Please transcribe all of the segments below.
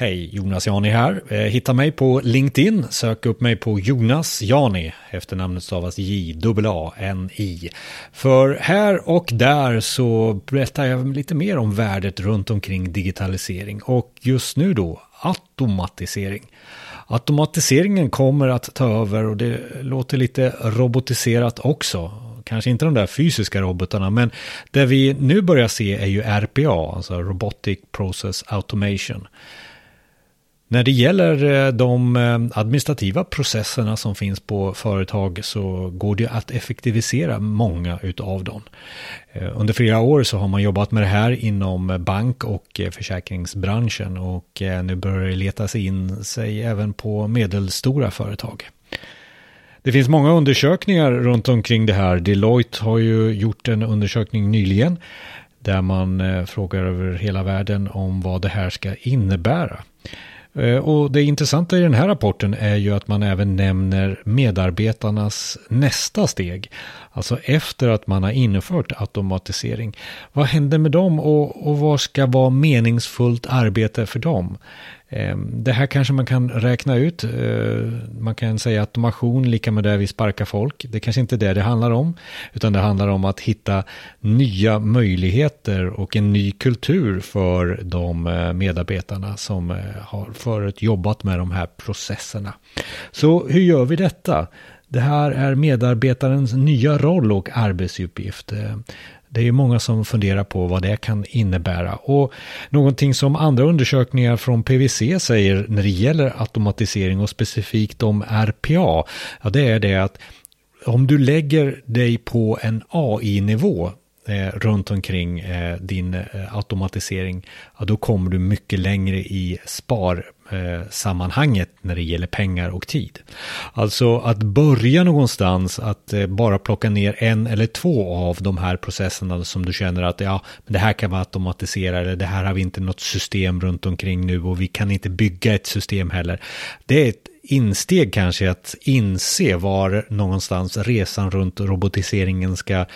Hej, Jonas Jani här. Eh, hitta mig på LinkedIn, sök upp mig på Jonas Jani, efternamnet stavas J-A-N-I. För här och där så berättar jag lite mer om värdet runt omkring digitalisering och just nu då automatisering. Automatiseringen kommer att ta över och det låter lite robotiserat också. Kanske inte de där fysiska robotarna, men det vi nu börjar se är ju RPA, alltså Robotic Process Automation. När det gäller eh, de eh, administrativa processerna som finns på företag så går det att effektivisera många utav dem. Eh, under flera år så har man jobbat med det här inom bank och försäkringsbranschen och nu börjar det leta sig in sig även på medelstora företag. Det finns många undersökningar runt omkring det här. Deloitte har ju gjort en undersökning nyligen där man frågar över hela världen om vad det här ska innebära. Eh, och det intressanta i den här rapporten är ju att man även nämner medarbetarnas nästa steg. Alltså efter att man har infört automatisering. Vad händer med dem och, och vad ska vara meningsfullt arbete för dem? Ehm, det här kanske man kan räkna ut. Eh, man kan säga automation lika med det vi sparkar folk. Det kanske inte är det det handlar om. Utan det handlar om att hitta nya möjligheter och en ny kultur för de eh, medarbetarna som eh, har förut jobbat med de här processerna. Så hur gör vi detta? Det här är medarbetarens nya roll och arbetsuppgift. Ehm, det är ju många som funderar på vad det kan innebära. Och någonting som andra undersökningar från PWC säger när det gäller automatisering och specifikt om RPA, ja, det är det att om du lägger dig på en AI-nivå eh, runt omkring eh, din eh, automatisering, ja, då kommer du mycket längre i spar eh, sammanhanget när det gäller pengar och tid. Alltså att börja någonstans, att eh, bara plocka ner en eller två av de här processerna som du känner att ja, det här kan vi automatisera eller det här har vi inte något system runt omkring nu och vi kan inte bygga ett system heller. Det är ett insteg kanske att inse var någonstans resan runt robotiseringen ska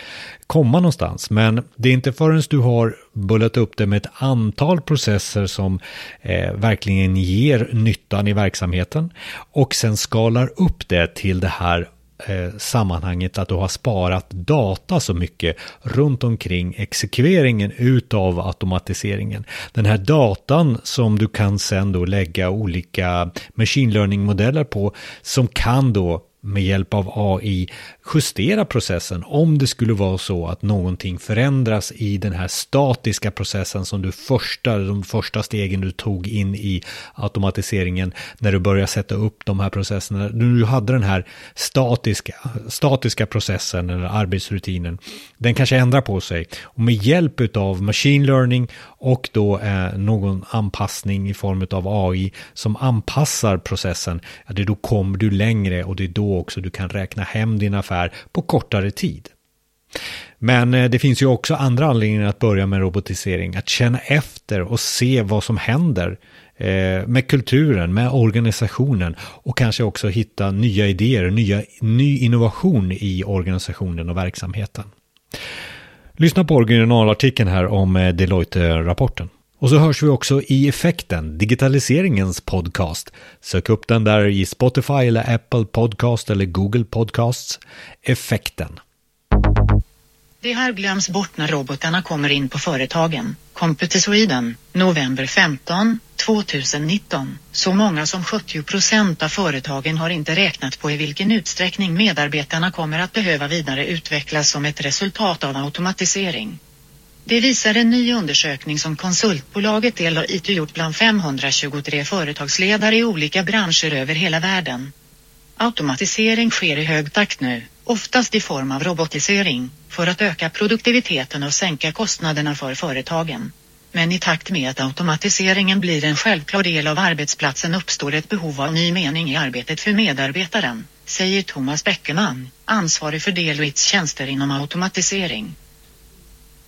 komma någonstans. Men det är inte förrän du har bullat upp det med ett antal processer som eh, verkligen ger nyttan i verksamheten och sen skalar upp det till det här eh, sammanhanget att du har sparat data så mycket runt omkring exekveringen utav automatiseringen. Den här datan som du kan sen då lägga olika machine learning modeller på som kan då med hjälp av AI justera processen om det skulle vara så att någonting förändras i den här statiska processen som du första, de första stegen du tog in i automatiseringen när du började sätta upp de här processerna. Du hade den här statiska, statiska processen eller arbetsrutinen. Den kanske ändrar på sig och med hjälp av machine learning och då eh, någon anpassning i form av AI som anpassar processen, ja, det då kommer du längre och det är då också du kan räkna hem din affär på kortare tid. Men eh, det finns ju också andra anledningar att börja med robotisering. Att känna efter och se vad som händer eh, med kulturen, med organisationen och kanske också hitta nya idéer, nya, ny innovation i organisationen och verksamheten. Lyssna på originalartikeln här om eh, Deloitte-rapporten. Och så hörs vi också i Effekten, digitaliseringens podcast. Sök upp den där i Spotify eller Apple Podcast eller Google Podcasts. Effekten. Det här glöms bort när robotarna kommer in på företagen. Computer Sweden, november 15, 2019. Så många som 70 procent av företagen har inte räknat på i vilken utsträckning medarbetarna kommer att behöva vidareutvecklas som ett resultat av automatisering. Det visar en ny undersökning som konsultbolaget Deloitte gjort bland 523 företagsledare i olika branscher över hela världen. Automatisering sker i hög takt nu, oftast i form av robotisering, för att öka produktiviteten och sänka kostnaderna för företagen. Men i takt med att automatiseringen blir en självklar del av arbetsplatsen uppstår ett behov av ny mening i arbetet för medarbetaren, säger Thomas Bäckeman, ansvarig för Deloittes tjänster inom automatisering.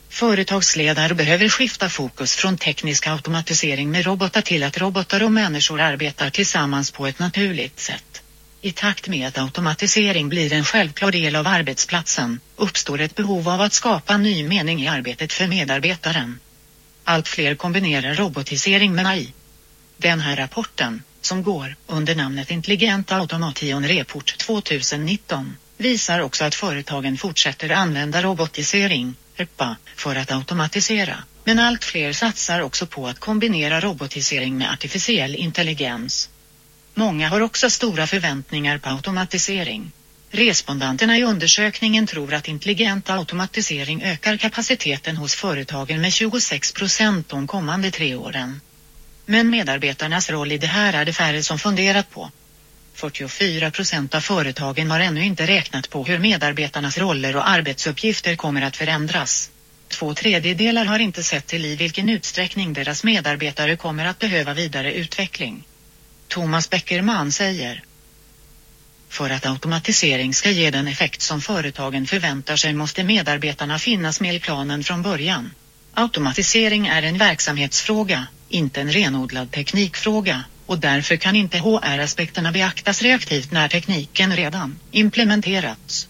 Företagsledare behöver skifta fokus från teknisk automatisering med robotar till att robotar och människor arbetar tillsammans på ett naturligt sätt. I takt med att automatisering blir en självklar del av arbetsplatsen uppstår ett behov av att skapa ny mening i arbetet för medarbetaren. Allt fler kombinerar robotisering med AI. Den här rapporten, som går under namnet Intelligent Automation Report 2019, visar också att företagen fortsätter använda robotisering, EPA, för att automatisera. Men allt fler satsar också på att kombinera robotisering med artificiell intelligens. Många har också stora förväntningar på automatisering. Respondenterna i undersökningen tror att intelligent automatisering ökar kapaciteten hos företagen med 26 procent de kommande tre åren. Men medarbetarnas roll i det här är det färre som funderat på. 44 procent av företagen har ännu inte räknat på hur medarbetarnas roller och arbetsuppgifter kommer att förändras. Två tredjedelar har inte sett till i vilken utsträckning deras medarbetare kommer att behöva vidare utveckling. Thomas Beckerman säger för att automatisering ska ge den effekt som företagen förväntar sig måste medarbetarna finnas med i planen från början. Automatisering är en verksamhetsfråga, inte en renodlad teknikfråga, och därför kan inte HR-aspekterna beaktas reaktivt när tekniken redan implementerats.